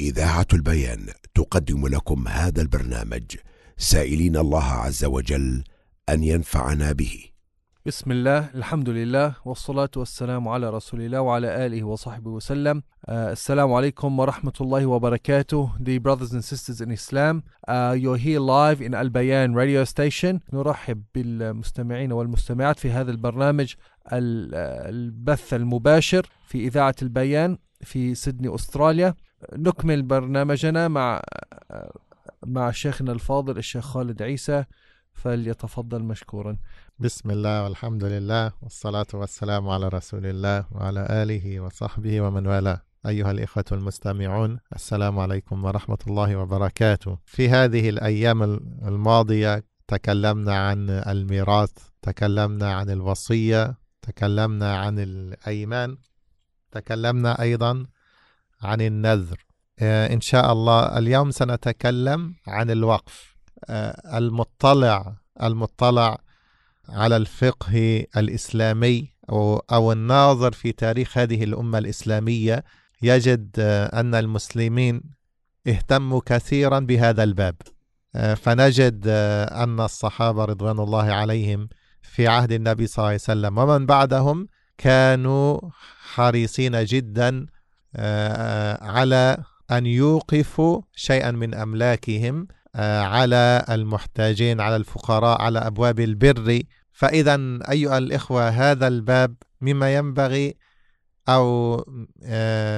إذاعة البيان تقدم لكم هذا البرنامج. سائلين الله عز وجل أن ينفعنا به. بسم الله الحمد لله والصلاة والسلام على رسول الله وعلى آله وصحبه وسلم. uh, السلام عليكم ورحمة الله وبركاته. Dear brothers and sisters in Islam uh, You're here live in Al Bayan radio station. نرحب بالمستمعين والمستمعات في هذا البرنامج البث المباشر في إذاعة البيان في سيدني أستراليا. نكمل برنامجنا مع مع شيخنا الفاضل الشيخ خالد عيسى فليتفضل مشكورا. بسم الله والحمد لله والصلاة والسلام على رسول الله وعلى آله وصحبه ومن والاه. أيها الإخوة المستمعون السلام عليكم ورحمة الله وبركاته. في هذه الأيام الماضية تكلمنا عن الميراث تكلمنا عن الوصية تكلمنا عن الأيمان تكلمنا أيضا عن النذر. إن شاء الله اليوم سنتكلم عن الوقف. المطلع المطلع على الفقه الإسلامي أو, الناظر في تاريخ هذه الأمة الإسلامية يجد أن المسلمين اهتموا كثيرا بهذا الباب. فنجد أن الصحابة رضوان الله عليهم في عهد النبي صلى الله عليه وسلم ومن بعدهم كانوا حريصين جدا على أن يوقفوا شيئا من أملاكهم على المحتاجين على الفقراء على أبواب البر. فإذا أيها الإخوة هذا الباب مما ينبغي أو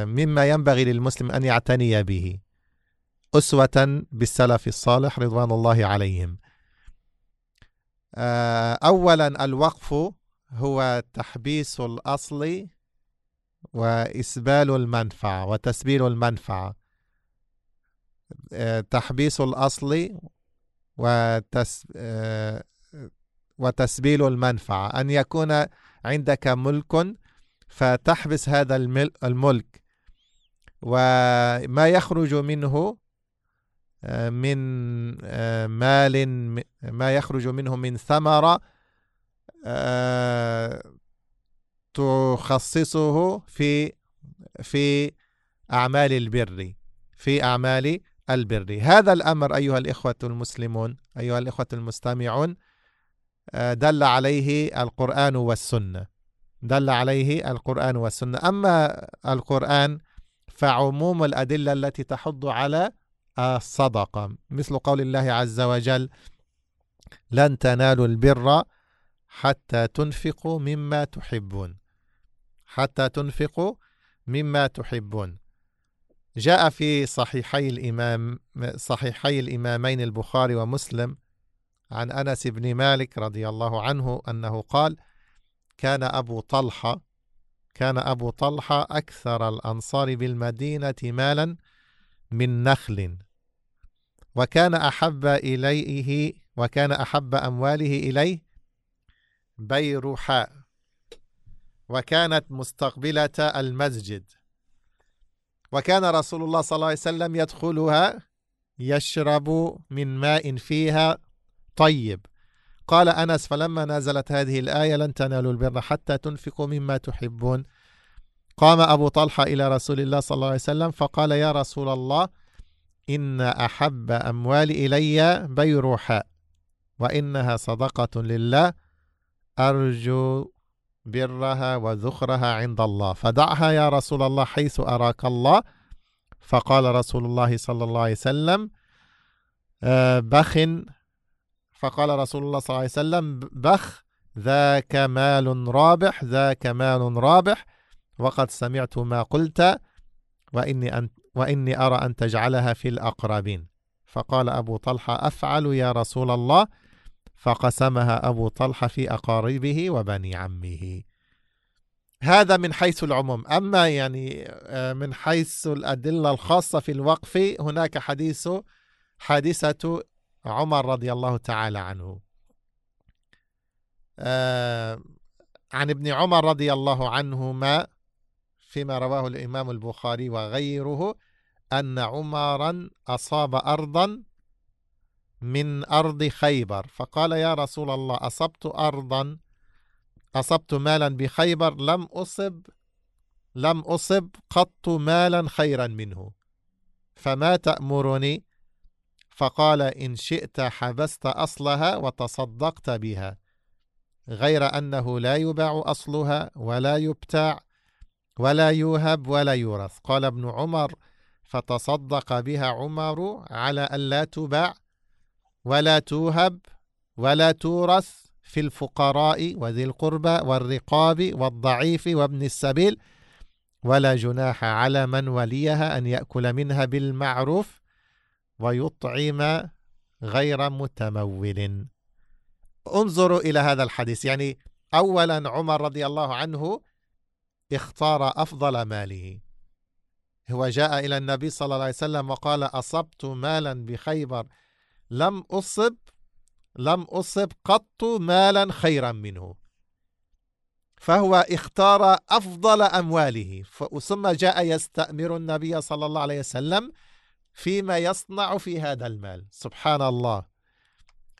مما ينبغي للمسلم أن يعتني به. أسوة بالسلف الصالح رضوان الله عليهم. أولا الوقف هو تحبيس الأصل وإسبال المنفعة وتسبيل المنفعة. تحبيس الأصل وتس وتسبيل المنفعة. أن يكون عندك ملك فتحبس هذا الملك. وما يخرج منه من مال ما يخرج منه من ثمرة تخصصه في في أعمال البر في أعمال البر. هذا الأمر أيها الإخوة المسلمون أيها الإخوة المستمعون دل عليه القرآن والسنة. دل عليه القرآن والسنة. أما القرآن فعموم الأدلة التي تحض على الصدقة مثل قول الله عز وجل لن تنالوا البر حتى تنفقوا مما تحبون. حتى تنفقوا مما تحبون. جاء في صحيحي الإمام صحيحي الإمامين البخاري ومسلم عن أنس بن مالك رضي الله عنه أنه قال كان أبو طلحة كان أبو طلحة أكثر الأنصار بالمدينة مالا من نخل وكان أحب إليه وكان أحب أمواله إليه بيرحاء وكانت مستقبلة المسجد. وكان رسول الله صلى الله عليه وسلم يدخلها يشرب من ماء فيها. طيب. قال أنس فلما نزلت هذه الآية لن تنالوا البر حتى تنفقوا مما تحبون. قام أبو طلحة إلى رسول الله صلى الله عليه وسلم فقال يا رسول الله إن أحب أموالي إلي بيروحاء وإنها صدقة لله أرجو برها وذخرها عند الله. فدعها يا رسول الله حيث أراك الله. فقال رسول الله صلى الله عليه وسلم بخ. فقال رسول الله صلى الله عليه وسلم بخ ذاك مال رابح ذاك مال رابح. وقد سمعت ما قلت وإني, أن وإني أرى أن تجعلها في الأقربين. فقال أبو طلحة أفعل يا رسول الله. فقسمها أبو طلحة في أقاربه وبني عمه. هذا من حيث العموم. أما يعني من حيث الأدلة الخاصة في الوقف هناك حديث حادثة عمر رضي الله تعالى عنه. عن ابن عمر رضي الله عنهما فيما رواه الإمام البخاري وغيره أن عمرا أصاب أرضا من أرض خيبر. فقال يا رسول الله أصبت أرضا أصبت مالا بخيبر لم أصب لم أصب قط مالا خيرا منه. فما تأمرني؟ فقال إن شئت حبست أصلها وتصدقت بها غير أنه لا يباع أصلها ولا يبتاع ولا يوهب ولا يورث. قال ابن عمر فتصدق بها عمر على أن لا تباع ولا توهب ولا تورث في الفقراء وذي القربى والرقاب والضعيف وابن السبيل ولا جناح على من وليها أن يأكل منها بالمعروف ويطعم غير متمول. انظروا إلى هذا الحديث. يعني أولا عمر رضي الله عنه اختار أفضل ماله. هو جاء إلى النبي صلى الله عليه وسلم وقال أصبت مالا بخيبر لم أصب لم أصب قط مالا خيرا منه. فهو اختار أفضل أمواله. ثم جاء يستأمر النبي صلى الله عليه وسلم فيما يصنع في هذا المال. سبحان الله.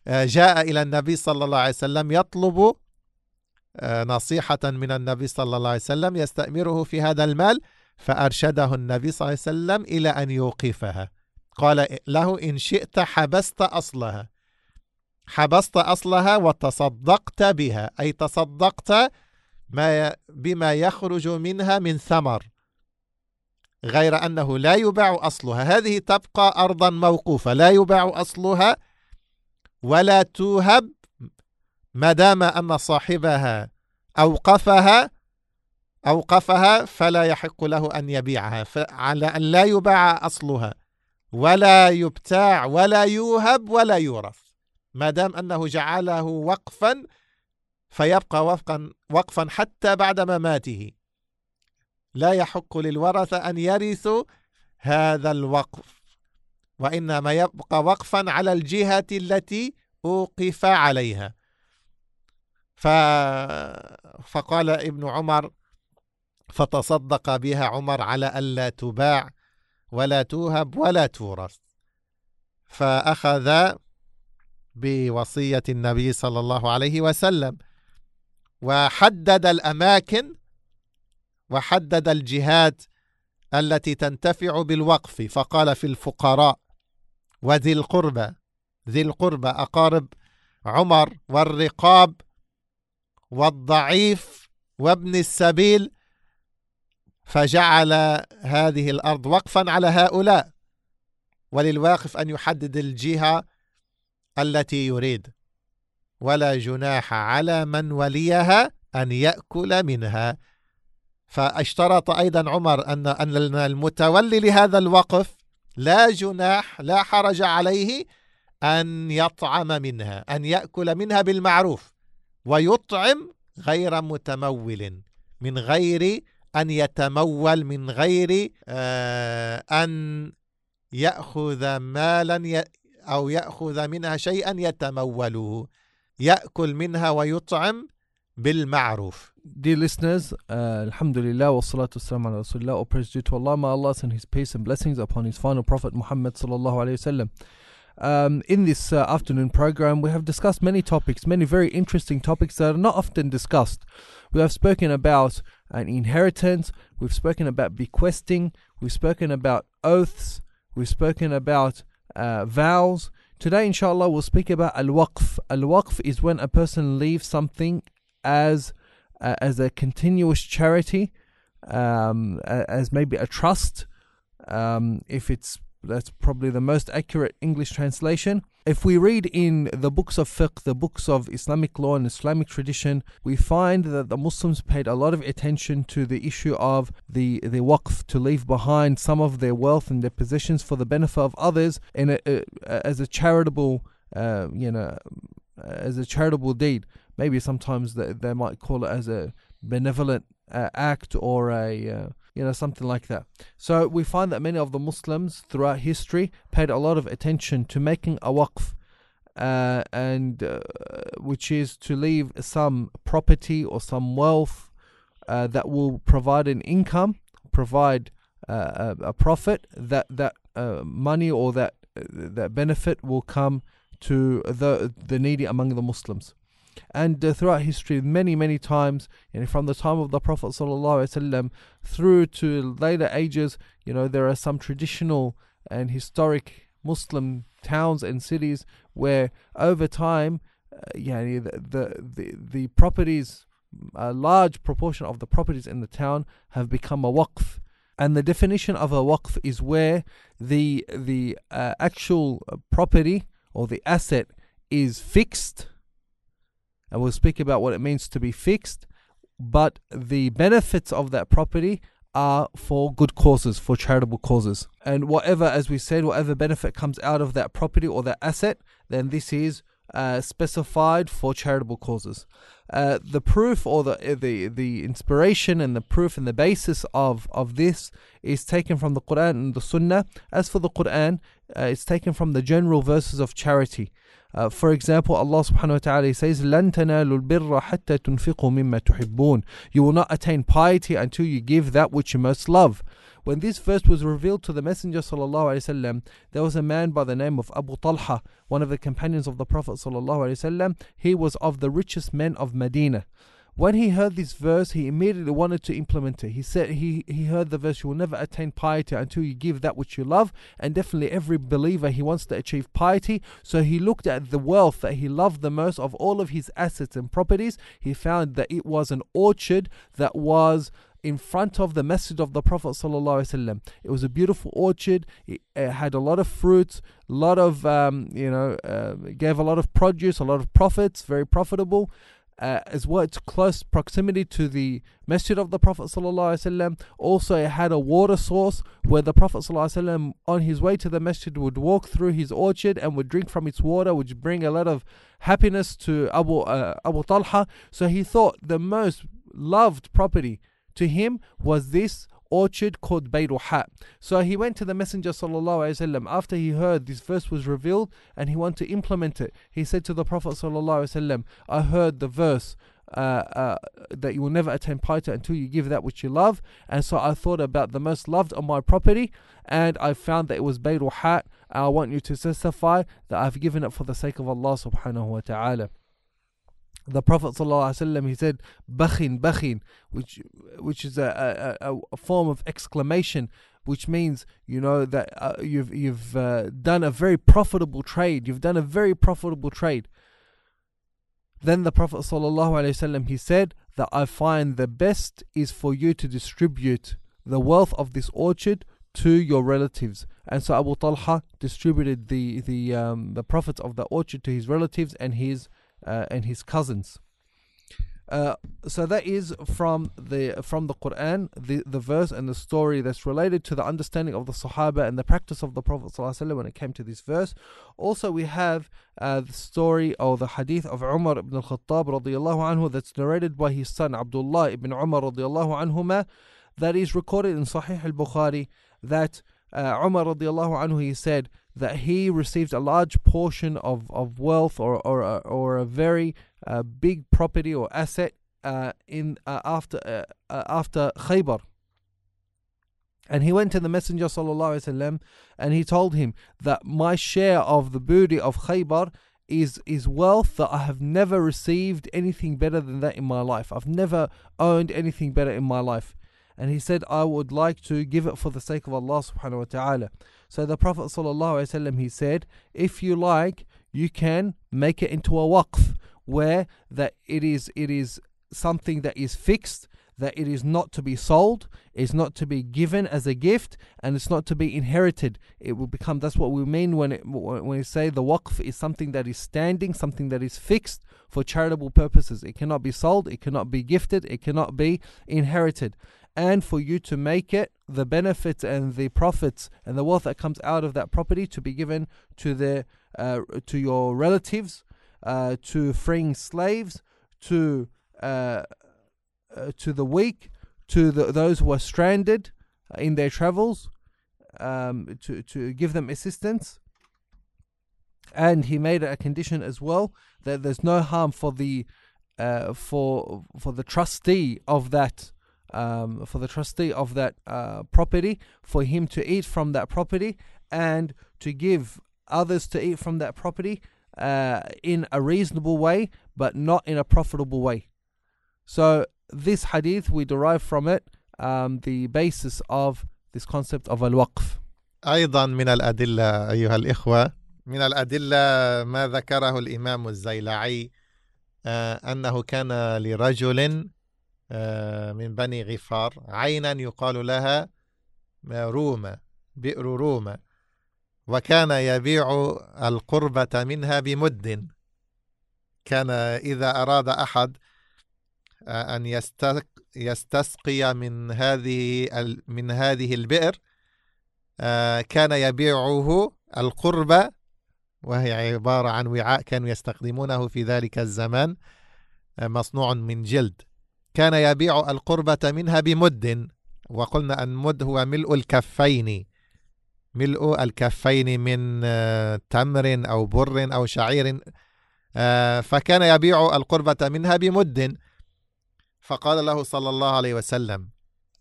آه، جاء إلى النبي صلى الله عليه وسلم يطلب آه، نصيحة من النبي صلى الله عليه وسلم يستأمره في هذا المال فأرشده النبي صلى الله عليه وسلم إلى أن يوقفها. قال له إن شئت حبست أصلها. حبست أصلها وتصدقت بها أي تصدقت ما بما يخرج منها من ثمر غير أنه لا يباع أصلها. هذه تبقى أرضا موقوفة لا يباع أصلها ولا توهب ما دام أن صاحبها أوقفها أوقفها فلا يحق له أن يبيعها على أن لا يباع أصلها. ولا يبتاع ولا يوهب ولا يورث. ما دام أنه جعله وقفا فيبقى وفقا وقفا حتى بعد مماته. لا يحق للورثة أن يرثوا هذا الوقف وإنما يبقى وقفا على الجهة التي أوقف عليها. ف... فقال ابن عمر فتصدق بها عمر على ألا تباع. ولا توهب ولا تورث. فأخذ بوصية النبي صلى الله عليه وسلم وحدد الأماكن وحدد الجهات التي تنتفع بالوقف. فقال في الفقراء وذي القربى ذي القربى أقارب عمر والرقاب والضعيف وابن السبيل فجعل هذه الأرض وقفا على هؤلاء. وللواقف أن يحدد الجهة التي يريد. ولا جناح على من وليها أن يأكل منها. فاشترط أيضا عمر أن أن المتولي لهذا الوقف لا جناح لا حرج عليه أن يطعم منها أن يأكل منها بالمعروف ويطعم غير متمول من غير أن يتمول من غير آه، أن يأخذ مالا أو يأخذ منها شيئا يتموله يأكل منها ويطعم بالمعروف Dear listeners, uh, Alhamdulillah wa salatu wassalam ala Rasulullah. All praise due to Allah. May Allah send His peace and blessings upon His final Prophet Muhammad sallallahu alayhi wasallam. Um, in this uh, afternoon program, we have discussed many topics, many very interesting topics that are not often discussed. We have spoken about an inheritance, we've spoken about bequesting, we've spoken about oaths, we've spoken about uh, vows. Today, inshallah, we'll speak about al waqf. Al waqf is when a person leaves something as uh, as a continuous charity, um, as maybe a trust. Um, if it's that's probably the most accurate English translation. If we read in the books of fiqh, the books of Islamic law and Islamic tradition, we find that the Muslims paid a lot of attention to the issue of the, the waqf to leave behind some of their wealth and their possessions for the benefit of others in a, a, as a charitable, uh, you know, as a charitable deed. Maybe sometimes they, they might call it as a benevolent uh, act or a uh, you know, something like that. So we find that many of the Muslims throughout history paid a lot of attention to making a waqf, uh, and uh, which is to leave some property or some wealth uh, that will provide an income, provide uh, a, a, profit. That that uh, money or that that benefit will come to the the needy among the Muslims and uh, throughout history many many times you know, from the time of the prophet sallallahu through to later ages you know there are some traditional and historic Muslim towns and cities where over time, uh, yeah, the, the the the properties, a large proportion of the properties in the town have become a waqf. And the definition of a waqf is where the the uh, actual property or the asset is fixed, and we'll speak about what it means to be fixed. But the benefits of that property are for good causes, for charitable causes. And whatever, as we said, whatever benefit comes out of that property or that asset, then this is uh, specified for charitable causes. Uh, the proof or the uh, the the inspiration and the proof and the basis of of this is taken from the Quran and the Sunnah. As for the Quran, uh, it's taken from the general verses of charity. Uh, for example, Allah subhanahu wa ta'ala says, لَن تَنَالُوا الْبِرَّ حَتَّى تُنْفِقُوا مِمَّا تُحِبُّونَ You will not attain piety until you give that which you most love. When this verse was revealed to the Messenger sallallahu alaihi wasallam, there was a man by the name of Abu Talha, one of the companions of the Prophet sallallahu alaihi wasallam. He was of the richest men of Medina. When he heard this verse, he immediately wanted to implement it. He said he, he heard the verse, You will never attain piety until you give that which you love. And definitely every believer he wants to achieve piety. So he looked at the wealth that he loved the most of all of his assets and properties. He found that it was an orchard that was in front of the message of the Prophet ﷺ. It was a beautiful orchard. It, it, had a lot of fruits, a lot of um, you know, uh, gave a lot of produce, a lot of profits, very profitable uh, as well its close proximity to the masjid of the Prophet. Also, it had a water source where the Prophet on his way to the masjid, would walk through his orchard and would drink from its water, which bring a lot of happiness to Abu uh, Abu Talha. So he thought the most loved property to him was this orchard called Bayruha. So he went to the Messenger وسلم, after he heard this verse was revealed and he wanted to implement it. He said to the Prophet وسلم, I heard the verse uh, uh, that you will never attain piety until you give that which you love. And so I thought about the most loved on my property, and I found that it was Bayruhat. I want you to testify that I've given it for the sake of Allah subhanahu wa ta'ala the Prophet ﷺ, he said, Bakhin, Bakhin, which which is a, a, a, form of exclamation, which means, you know, that uh, you've, you've uh, done a very profitable trade. You've done a very profitable trade. Then the Prophet ﷺ, he said that I find the best is for you to distribute the wealth of this orchard to your relatives. And so Abu Talha distributed the the um, the profits of the orchard to his relatives and his uh, and his cousins. Uh, so that is from the from the Quran, the, the verse and the story that's related to the understanding of the Sahaba and the practice of the Prophet ﷺ when it came to this verse. Also, we have uh, the story or the hadith of Umar ibn al-Khattab radiallahu that's narrated by his son Abdullah ibn Umar radiallahu that is recorded in Sahih al-Bukhari that uh, Umar radiallahu he said that he received a large portion of, of wealth or, or, or a very uh, big property or asset uh, in uh, after uh, uh, after Khaybar. And he went to the Messenger وسلم, and he told him that my share of the booty of Khaybar is is wealth that I have never received anything better than that in my life. I've never owned anything better in my life. And he said, I would like to give it for the sake of Allah subhanahu wa ta'ala. So the Prophet ﷺ, he said, if you like, you can make it into a waqf, where that it is it is something that is fixed, that it is not to be sold, it's not to be given as a gift, and it's not to be inherited. It will become that's what we mean when it, when we say the waqf is something that is standing, something that is fixed for charitable purposes. It cannot be sold, it cannot be gifted, it cannot be inherited and for you to make it the benefits and the profits and the wealth that comes out of that property to be given to the uh, to your relatives, uh, to freeing slaves, to uh, uh to the weak, to the, those who are stranded in their travels, um, to to give them assistance. And he made a condition as well that there's no harm for the uh, for for the trustee of that um, for the trustee of that uh, property for him to eat from that property and to give others to eat from that property uh, in a reasonable way but not in a profitable way. So, this hadith we derive from it um, the basis of this concept of al waqf. أيضا من الأدلة أيها الإخوة من الأدلة ما ذكره الإمام الزيلعي آه، أنه كان لرجل آه، من بني غفار. عينا يقال لها روما بئر روما. وكان يبيع القربة منها بمد. كان إذا أراد أحد آه، أن يستسقي من هذه من هذه البئر آه، كان يبيعه القربة. وهي عبارة عن وعاء كانوا يستخدمونه في ذلك الزمان آه، مصنوع من جلد. كان يبيع القربة منها بمد وقلنا أن مد هو ملء الكفين ملء الكفين من تمر أو بر أو شعير فكان يبيع القربة منها بمد. فقال له صلى الله عليه وسلم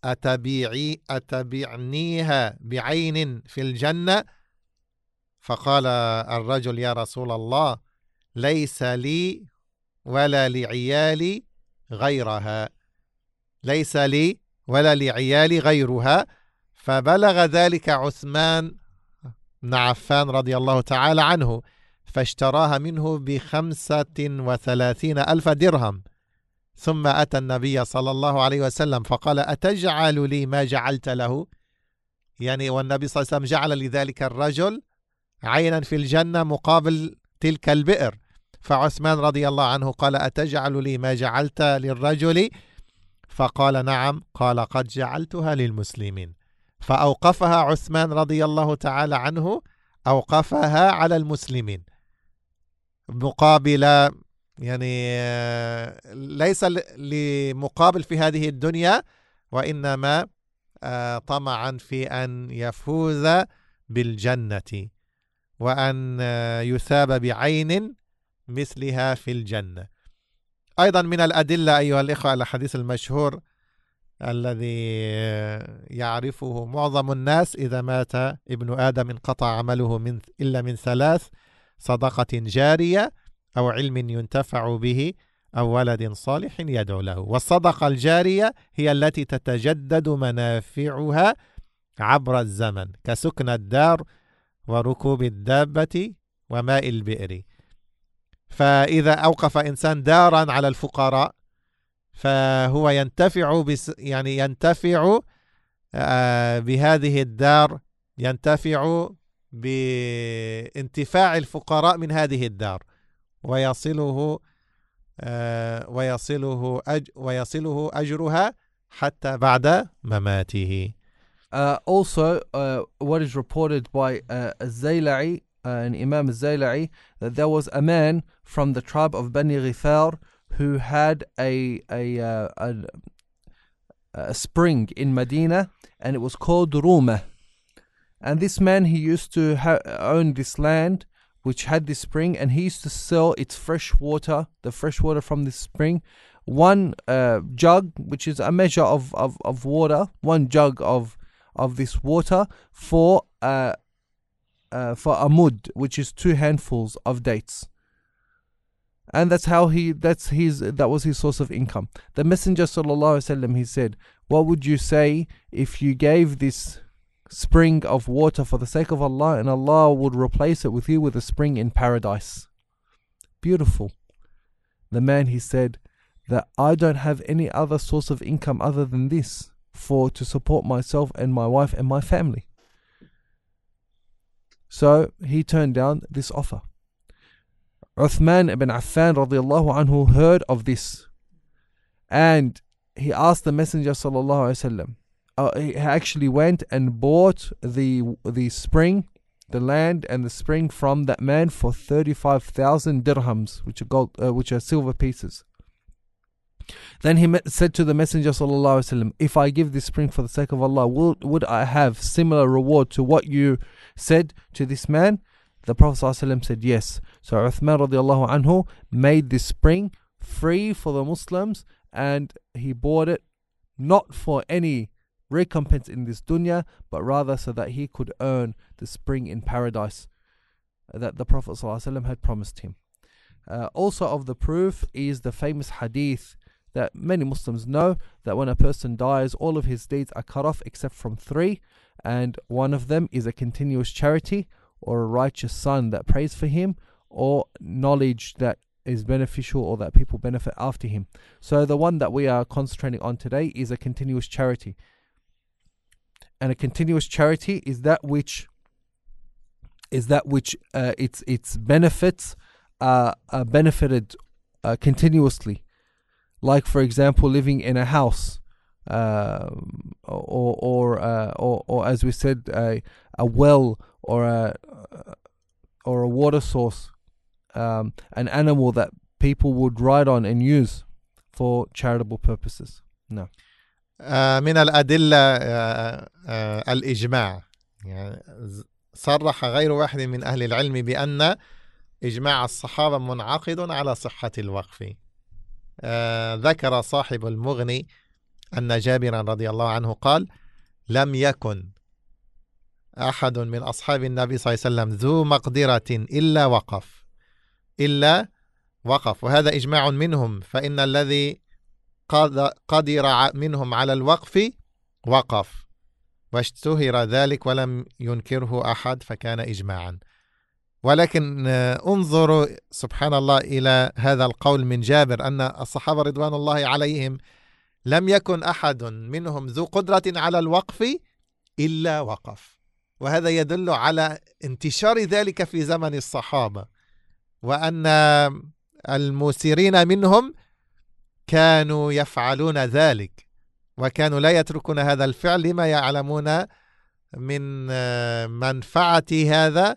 أتبيعي أتبعنيها بعين في الجنة؟ فقال الرجل يا رسول الله ليس لي ولا لعيالي غيرها. ليس لي ولا لعيالي غيرها. فبلغ ذلك عثمان بن عفان رضي الله تعالى عنه فاشتراها منه بخمسة وثلاثين ألف درهم. ثم أتى النبي صلى الله عليه وسلم فقال أتجعل لي ما جعلت له؟ يعني والنبي صلى الله عليه وسلم جعل لذلك الرجل عينا في الجنة مقابل تلك البئر. فعثمان رضي الله عنه قال أتجعل لي ما جعلت للرجل؟ فقال نعم. قال قد جعلتها للمسلمين. فأوقفها عثمان رضي الله تعالى عنه أوقفها على المسلمين. مقابل يعني ليس لمقابل في هذه الدنيا وإنما طمعا في أن يفوز بالجنة وأن يثاب بعين مثلها في الجنة. أيضا من الأدلة أيها الإخوة على الحديث المشهور الذي يعرفه معظم الناس إذا مات ابن آدم انقطع عمله من إلا من ثلاث صدقة جارية أو علم ينتفع به أو ولد صالح يدعو له. والصدقة الجارية هي التي تتجدد منافعها عبر الزمن كسكن الدار وركوب الدابة وماء البئر. فإذا أوقف إنسان دارا على الفقراء فهو ينتفع بس يعني ينتفع آه، بهذه الدار ينتفع بانتفاع الفقراء من هذه الدار ويصله آه، ويصله أج ويصله أجرها حتى بعد مماته. Uh, also, uh, what is reported by uh, Zaylai, uh, an Imam Zaylai, that there was a man from the tribe of Bani Ghifar who had a a, uh, a, a spring in Medina, and it was called Ruma. And this man, he used to ha- own this land, which had this spring, and he used to sell its fresh water, the fresh water from this spring, one uh, jug, which is a measure of, of, of water, one jug of of this water for uh, uh, for a mud, which is two handfuls of dates. And that's how he that's his that was his source of income. The Messenger sallallahu alaihi wasallam he said, "What would you say if you gave this spring of water for the sake of Allah, and Allah would replace it with you with a spring in paradise. Beautiful. The man he said that I don't have any other source of income other than this for to support myself and my wife and my family. So he turned down this offer. Uthman ibn Affan radiallahu anhu heard of this and he asked the Messenger sallallahu alaihi wasallam uh, he actually went and bought the the spring, the land and the spring from that man for thirty five thousand dirhams, which are gold, uh, which are silver pieces. Then he said to the Messenger sallallahu alaihi wasallam, "If I give this spring for the sake of Allah, will, would I have similar reward to what you said to this man?" The Prophet ﷺ said yes. So Uthman radiallahu anhu made this spring free for the Muslims, and he bought it not for any recompense in this dunya, but rather so that he could earn the spring in paradise that the Prophet ﷺ had promised him. Uh, also of the proof is the famous hadith that many Muslims know that when a person dies, all of his deeds are cut off except from three, and one of them is a continuous charity or a righteous son that prays for him, or knowledge that is beneficial or that people benefit after him. So the one that we are concentrating on today is a continuous charity. And a continuous charity is that which is that which uh, its its benefits are, are benefited uh, continuously. Like for example, living in a house, um, or or, uh, or or as we said, a a well or a or a water source, um, an animal that people would ride on and use for charitable purposes. No. آه، من الأدلة آه، آه، الإجماع يعني صرح غير واحد من أهل العلم بأن إجماع الصحابة منعقد على صحة الوقف ذكر صاحب المغني أن جابرا رضي الله عنه قال لم يكن أحد من أصحاب النبي صلى الله عليه وسلم ذو مقدرة إلا وقف. إلا وقف. وهذا إجماع منهم. فإن الذي قد- قدر منهم على الوقف وقف. واشتهر ذلك ولم ينكره أحد فكان إجماعا. ولكن آه، انظروا سبحان الله إلى هذا القول من جابر أن الصحابة رضوان الله عليهم لم يكن أحد منهم ذو قدرة على الوقف إلا وقف. وهذا يدل على انتشار ذلك في زمن الصحابة وأن المسيرين منهم كانوا يفعلون ذلك وكانوا لا يتركون هذا الفعل. لما يعلمون من منفعة هذا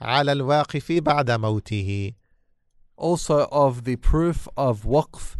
على الواقف بعد موته. Also, of the proof of waqf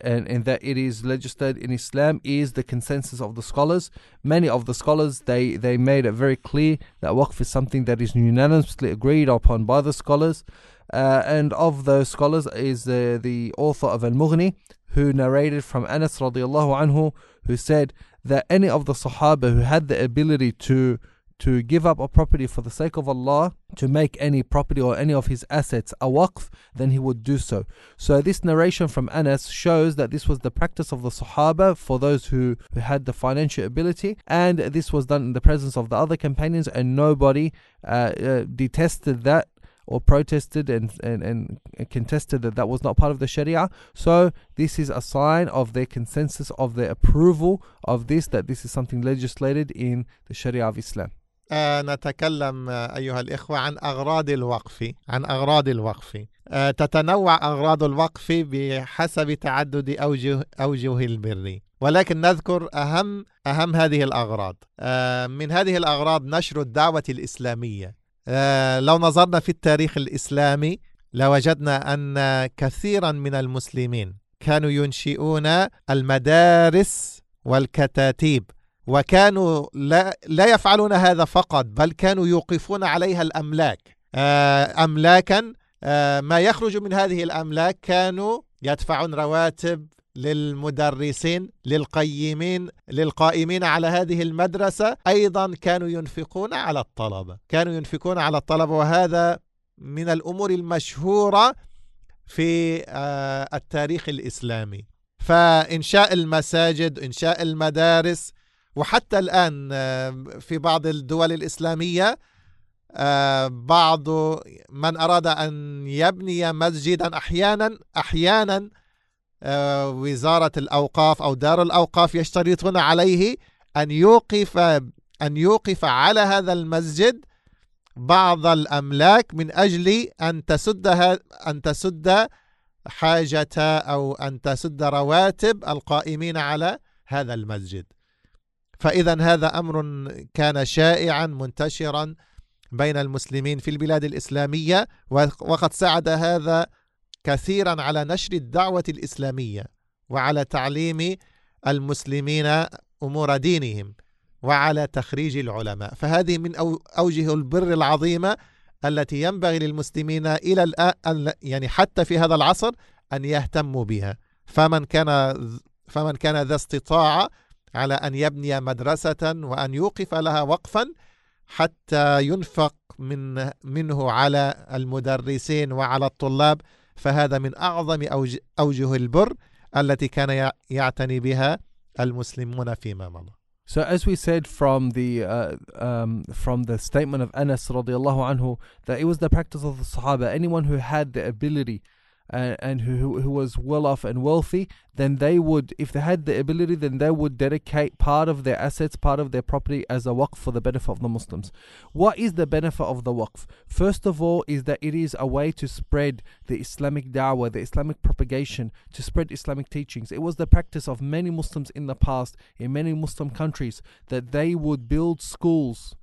and, and that it is legislated in Islam is the consensus of the scholars. Many of the scholars they, they made it very clear that waqf is something that is unanimously agreed upon by the scholars. Uh, and of those scholars is uh, the author of Al Mughni, who narrated from Anas radiallahu anhu, who said that any of the Sahaba who had the ability to to give up a property for the sake of Allah, to make any property or any of his assets a waqf, then he would do so. So this narration from Anas shows that this was the practice of the Sahaba for those who, had the financial ability, and this was done in the presence of the other companions, and nobody uh, uh, detested that or protested and, and, and contested that that was not part of the Sharia. So this is a sign of their consensus of their approval of this, that this is something legislated in the Sharia of Islam. نتكلم أيها الإخوة عن أغراض الوقف عن أغراض الوقف. آه، تتنوع أغراض الوقف بحسب تعدد أوجه, أوجه البر. ولكن نذكر أهم أهم هذه الأغراض. آه، من هذه الأغراض نشر الدعوة الإسلامية. آه، لو نظرنا في التاريخ الإسلامي لوجدنا أن كثيرا من المسلمين كانوا ينشئون المدارس والكتاتيب. وكانوا لا, لا يفعلون هذا فقط بل كانوا يوقفون عليها الأملاك. آه، أملاكا آه، ما يخرج من هذه الأملاك كانوا يدفعون رواتب للمدرسين للقيمين للقائمين على هذه المدرسة. أيضا كانوا ينفقون على الطلبة. كانوا ينفقون على الطلبة وهذا من الأمور المشهورة في آه، التاريخ الإسلامي. فإنشاء المساجد إنشاء المدارس وحتى الآن آه، في بعض الدول الإسلامية آه، بعض من أراد أن يبني مسجدا أحيانا أحيانا آه، وزارة الأوقاف أو دار الأوقاف يشترطون عليه أن يوقف أن يوقف على هذا المسجد بعض الأملاك من أجل أن تسدها أن تسد حاجة أو أن تسد رواتب القائمين على هذا المسجد. فإذا هذا أمر كان شائعا منتشرا بين المسلمين في البلاد الإسلامية وقد ساعد هذا كثيرا على نشر الدعوة الإسلامية وعلى تعليم المسلمين أمور دينهم وعلى تخريج العلماء. فهذه من أو- أوجه البر العظيمة التي ينبغي للمسلمين إلى الآن يعني حتى في هذا العصر أن يهتموا بها. فمن كان فمن كان ذا استطاعة على أن يبني مدرسة وأن يوقف لها وقفا حتى ينفق من منه على المدرسين وعلى الطلاب فهذا من أوج- أوجه البر التي كان يعتني بها المسلمون فيما مضى. So as we said from the uh, um, from the statement of Anas radiallahu anhu that it was the practice of the Sahaba. Anyone who had the ability and, and who, who was well off and wealthy, then they would, if they had the ability, then they would dedicate part of their assets, part of their property as a waqf for the benefit of the Muslims. What is the benefit of the waqf? First of all, is that it is a way to spread the Islamic da'wah, the Islamic propagation, to spread Islamic teachings. It was the practice of many Muslims in the past, in many Muslim countries, that they would build schools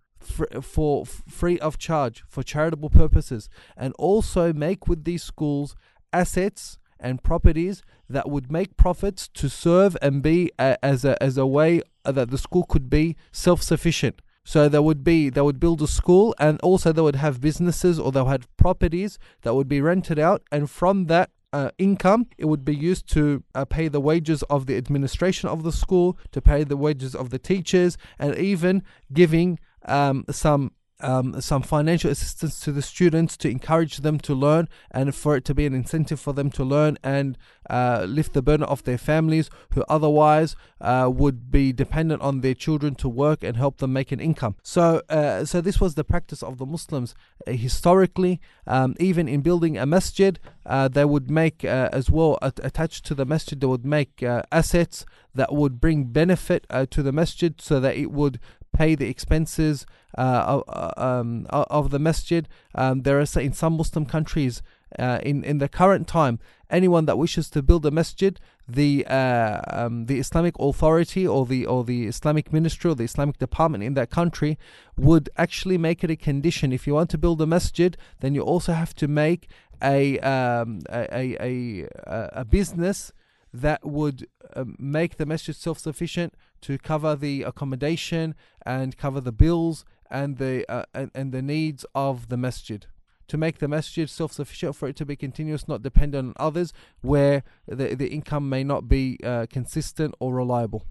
for free of charge for charitable purposes and also make with these schools assets and properties that would make profits to serve and be a, as a as a way that the school could be self-sufficient. So there would be they would build a school and also they would have businesses or they would have properties that would be rented out and from that uh, income it would be used to uh, pay the wages of the administration of the school to pay the wages of the teachers and even giving um, some um, some financial assistance to the students to encourage them to learn and for it to be an incentive for them to learn and uh, lift the burden off their families who otherwise uh, would be dependent on their children to work and help them make an income. So, uh, so this was the practice of the Muslims uh, historically. Um, even in building a masjid, uh, they would make uh, as well attached to the masjid. They would make assets that would bring benefit to the masjid, so that it would pay the expenses uh, uh, um, of the masjid. Um, there are in some Muslim countries uh, in in the current time, anyone that wishes to build a masjid, the uh, um, the Islamic authority or the or the Islamic ministry or the Islamic department in that country would actually make it a condition. If you want to build a masjid, then you also have to make a um, a, a, a, a business that would um, make the masjid self-sufficient to cover the accommodation and cover the bills and the uh, and, and the needs of the masjid to make the masjid self-sufficient for it to be continuous not dependent on others where the, the income may not be uh, consistent or reliable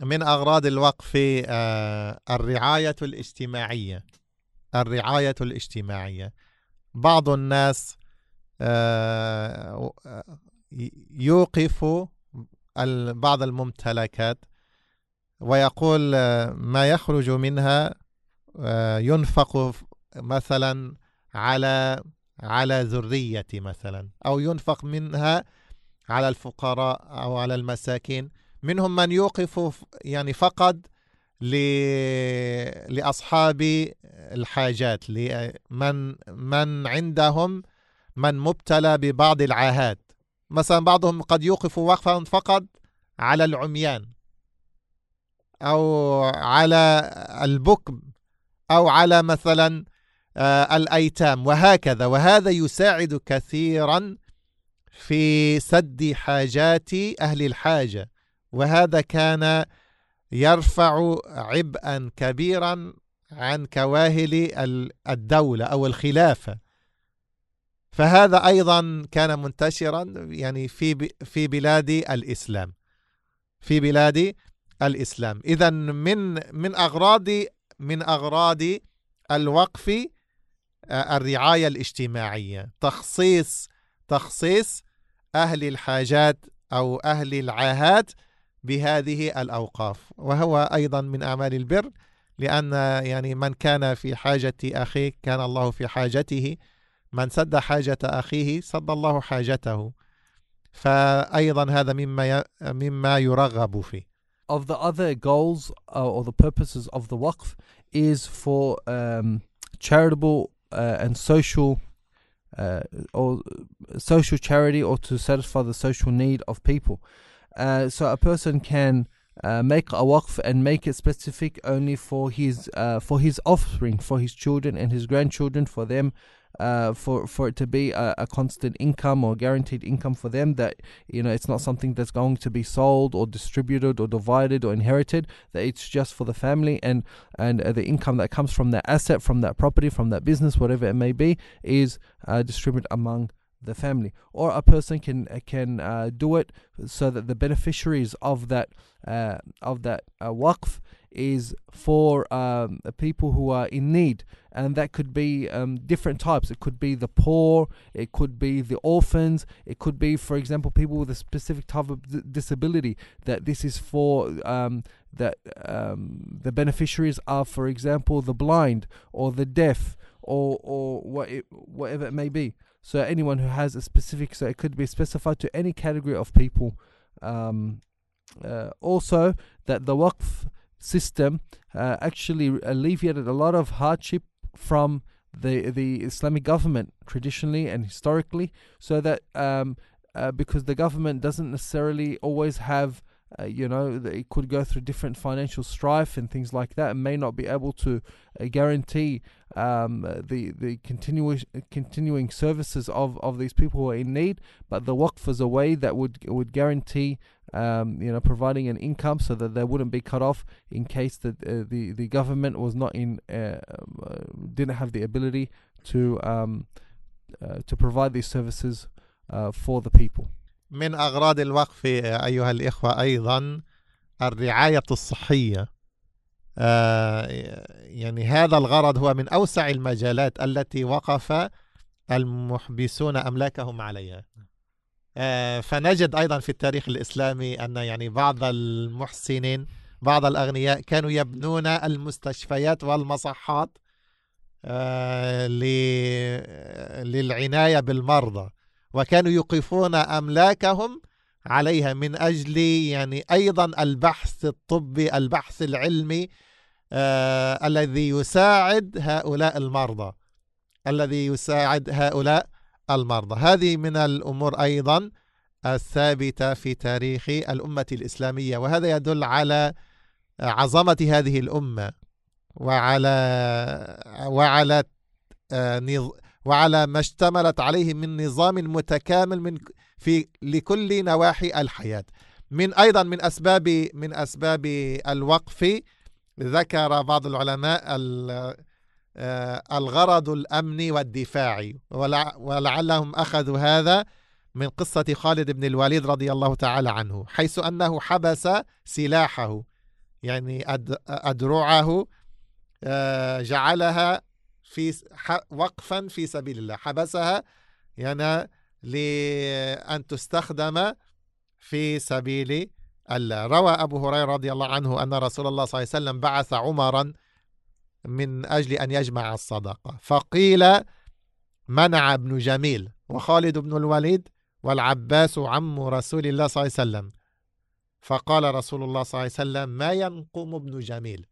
من أغراض الوقف الرعاية الاجتماعية الرعاية الاجتماعية بعض الناس يوقف بعض الممتلكات ويقول ما يخرج منها ينفق مثلا على على ذريتي مثلا أو ينفق منها على الفقراء أو على المساكين. منهم من يوقف يعني فقط لأصحاب الحاجات لمن من عندهم من مبتلى ببعض العاهات. مثلا بعضهم قد يوقف وقفا فقط على العميان. أو على البكم أو على مثلا آه، الأيتام وهكذا. وهذا يساعد كثيرا في سد حاجات أهل الحاجة. وهذا كان يرفع عبئا كبيرا عن كواهل الدولة أو الخلافة. فهذا أيضا كان منتشرا يعني في في بلاد الإسلام. في بلاد الإسلام. إذا من من أغراض من أغراض الوقف آه، الرعاية الاجتماعية. تخصيص تخصيص أهل الحاجات أو أهل العاهات بهذه الأوقاف. وهو أيضا من أعمال البر لأن يعني من كان في حاجة أخيه كان الله في حاجته. من سد حاجة أخيه سد الله حاجته. فأيضا هذا مما مما يرغب فيه. Of the other goals uh, or the purposes of the waqf is for um, charitable uh, and social uh, or social charity or to satisfy the social need of people. Uh, so a person can uh, make a waqf and make it specific only for his uh, for his offspring, for his children and his grandchildren, for them uh, for for it to be a, a, constant income or guaranteed income for them that you know it's not something that's going to be sold or distributed or divided or inherited that it's just for the family and and uh, the income that comes from that asset from that property from that business whatever it may be is uh, distributed among the family, or a person can can uh, do it so that the beneficiaries of that uh, of that uh, waqf is for um, people who are in need, and that could be um, different types. It could be the poor, it could be the orphans, it could be, for example, people with a specific type of d- disability. That this is for um, that um, the beneficiaries are, for example, the blind or the deaf or or what it, whatever it may be. So anyone who has a specific, so it could be specified to any category of people. Um, uh, also, that the waqf system uh, actually alleviated a lot of hardship from the the Islamic government traditionally and historically, so that um, uh, because the government doesn't necessarily always have uh, you know, it could go through different financial strife and things like that, and may not be able to uh, guarantee um, the the continuous continuing services of, of these people who are in need. But the waqf is a way that would would guarantee, um, you know, providing an income so that they wouldn't be cut off in case that uh, the the government was not in uh, um, didn't have the ability to um, uh, to provide these services for the people. من أغراض الوقف أيها الإخوة أيضا الرعاية الصحية. آه، يعني هذا الغرض هو من أوسع المجالات التي وقف المحبسون أملاكهم عليها. آه، فنجد أيضا في التاريخ الإسلامي أن يعني بعض المحسنين بعض الأغنياء كانوا يبنون المستشفيات والمصحات آه، للعناية بالمرضى. وكانوا يوقفون أملاكهم عليها من أجل يعني أيضا البحث الطبي البحث العلمي آه الذي يساعد هؤلاء المرضى. الذي يساعد هؤلاء المرضى. هذه من الأمور أيضا الثابتة في تاريخ الأمة الإسلامية وهذا يدل على عظمة هذه الأمة وعلى وعلى آه، وعلى ما اشتملت عليه من نظام متكامل من في لكل نواحي الحياة. من أيضا من أسباب من أسباب الوقف ذكر بعض العلماء آه، الغرض الأمني والدفاعي ولعلهم أخذوا هذا من قصة خالد بن الوليد رضي الله تعالى عنه حيث أنه حبس سلاحه يعني أدرعه آه، جعلها في وقفا في سبيل الله. حبسها يعني لأن تستخدم في سبيل الله. روى أبو هريرة رضي الله عنه أن رسول الله صلى الله عليه وسلم بعث عمرا من أجل أن يجمع الصدقة. فقيل منع ابن جميل وخالد بن الوليد والعباس عم رسول الله صلى الله عليه وسلم. فقال رسول الله صلى الله عليه وسلم ما ينقم ابن جميل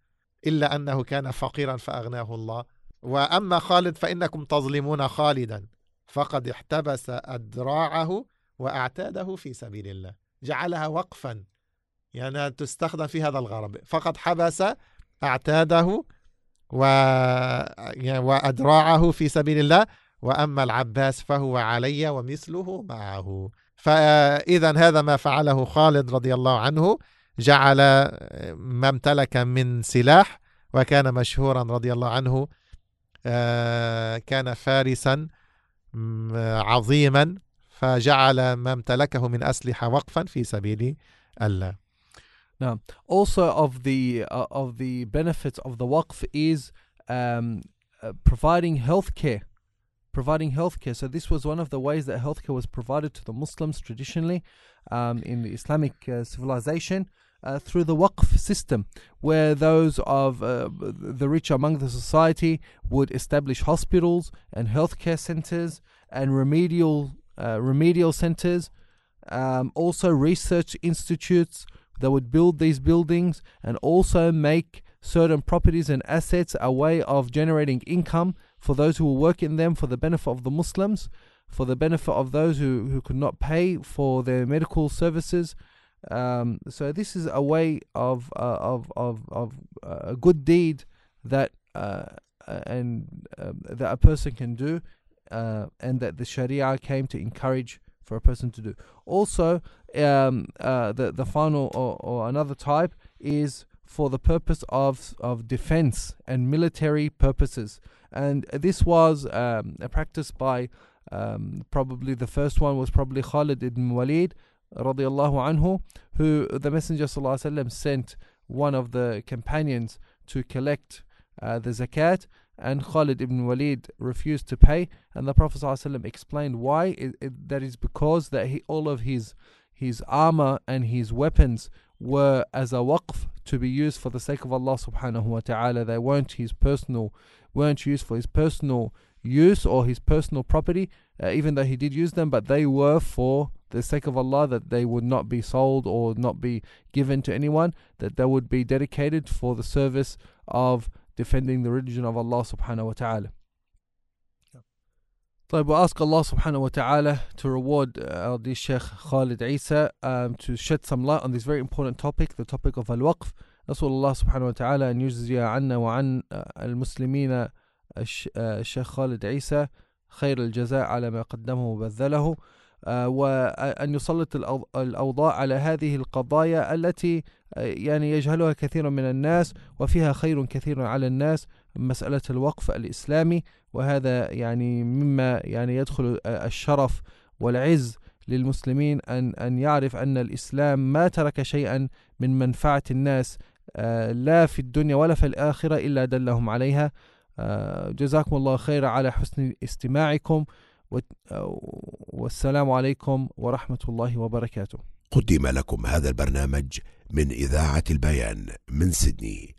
إلا أنه كان فقيرا فأغناه الله. وأما خالد فإنكم تظلمون خالدا فقد احتبس أدراعه وأعتاده في سبيل الله. جعلها وقفا يعني تستخدم في هذا الغرض. فقد حبس أعتاده و... وأدراعه في سبيل الله. وأما العباس فهو علي ومثله معه. فإذا هذا ما فعله خالد رضي الله عنه. جعل ما امتلك من سلاح وكان مشهورا رضي الله عنه كان فارسا عظيما فجعل ما امتلكه من أسلحة وقفا في سبيل الله Now, also of the uh, of the benefits of the waqf is um, uh, providing healthcare, providing healthcare. So this was one of the ways that healthcare was provided to the Muslims traditionally um, in the Islamic uh, civilization uh, through the waqf system, where those of uh, the rich among the society would establish hospitals and healthcare centers and remedial uh, remedial centers, um, also research institutes that would build these buildings and also make certain properties and assets a way of generating income for those who will work in them for the benefit of the Muslims, for the benefit of those who, who could not pay for their medical services um, so this is a way of uh, of of of uh, a good deed that uh, uh and um, that a person can do, uh, and that the Sharia came to encourage for a person to do. Also, um, uh, the the final or, or another type is for the purpose of of defense and military purposes, and this was um, a practice by Um, probably the first one was probably Khalid ibn Walid radiallahu anhu, who the Messenger sallallahu sent one of the companions to collect uh, the zakat, and Khalid ibn Walid refused to pay, and the Prophet ﷺ explained why. It, it, that is because that he all of his his armor and his weapons were as a waqf to be used for the sake of Allah subhanahu wa ta'ala. They weren't his personal weren't used for his personal use or his personal property, uh, even though he did use them, but they were for the sake of Allah that they would not be sold or not be given to anyone, that they would be dedicated for the service of defending the religion of Allah subhanahu wa ta'ala. طيب we ask Allah subhanahu wa ta'ala to reward uh, our dear Sheikh Khalid Isa um, to shed some light on this very important topic, the topic of al-waqf. نسأل الله سبحانه وتعالى أن يجزي عنا وعن المسلمين الشيخ خالد عيسى خير الجزاء على ما قدمه وبذله وأن يسلط الأوضاع على هذه القضايا التي يعني يجهلها كثير من الناس وفيها خير كثير على الناس مسألة الوقف الإسلامي. وهذا يعني مما يعني يدخل الشرف والعز للمسلمين أن أن يعرف أن الإسلام ما ترك شيئا من منفعة الناس لا في الدنيا ولا في الآخرة إلا دلهم عليها. جزاكم الله خير على حسن استماعكم. والسلام عليكم ورحمة الله وبركاته. قدم لكم هذا البرنامج من إذاعة البيان من سيدني.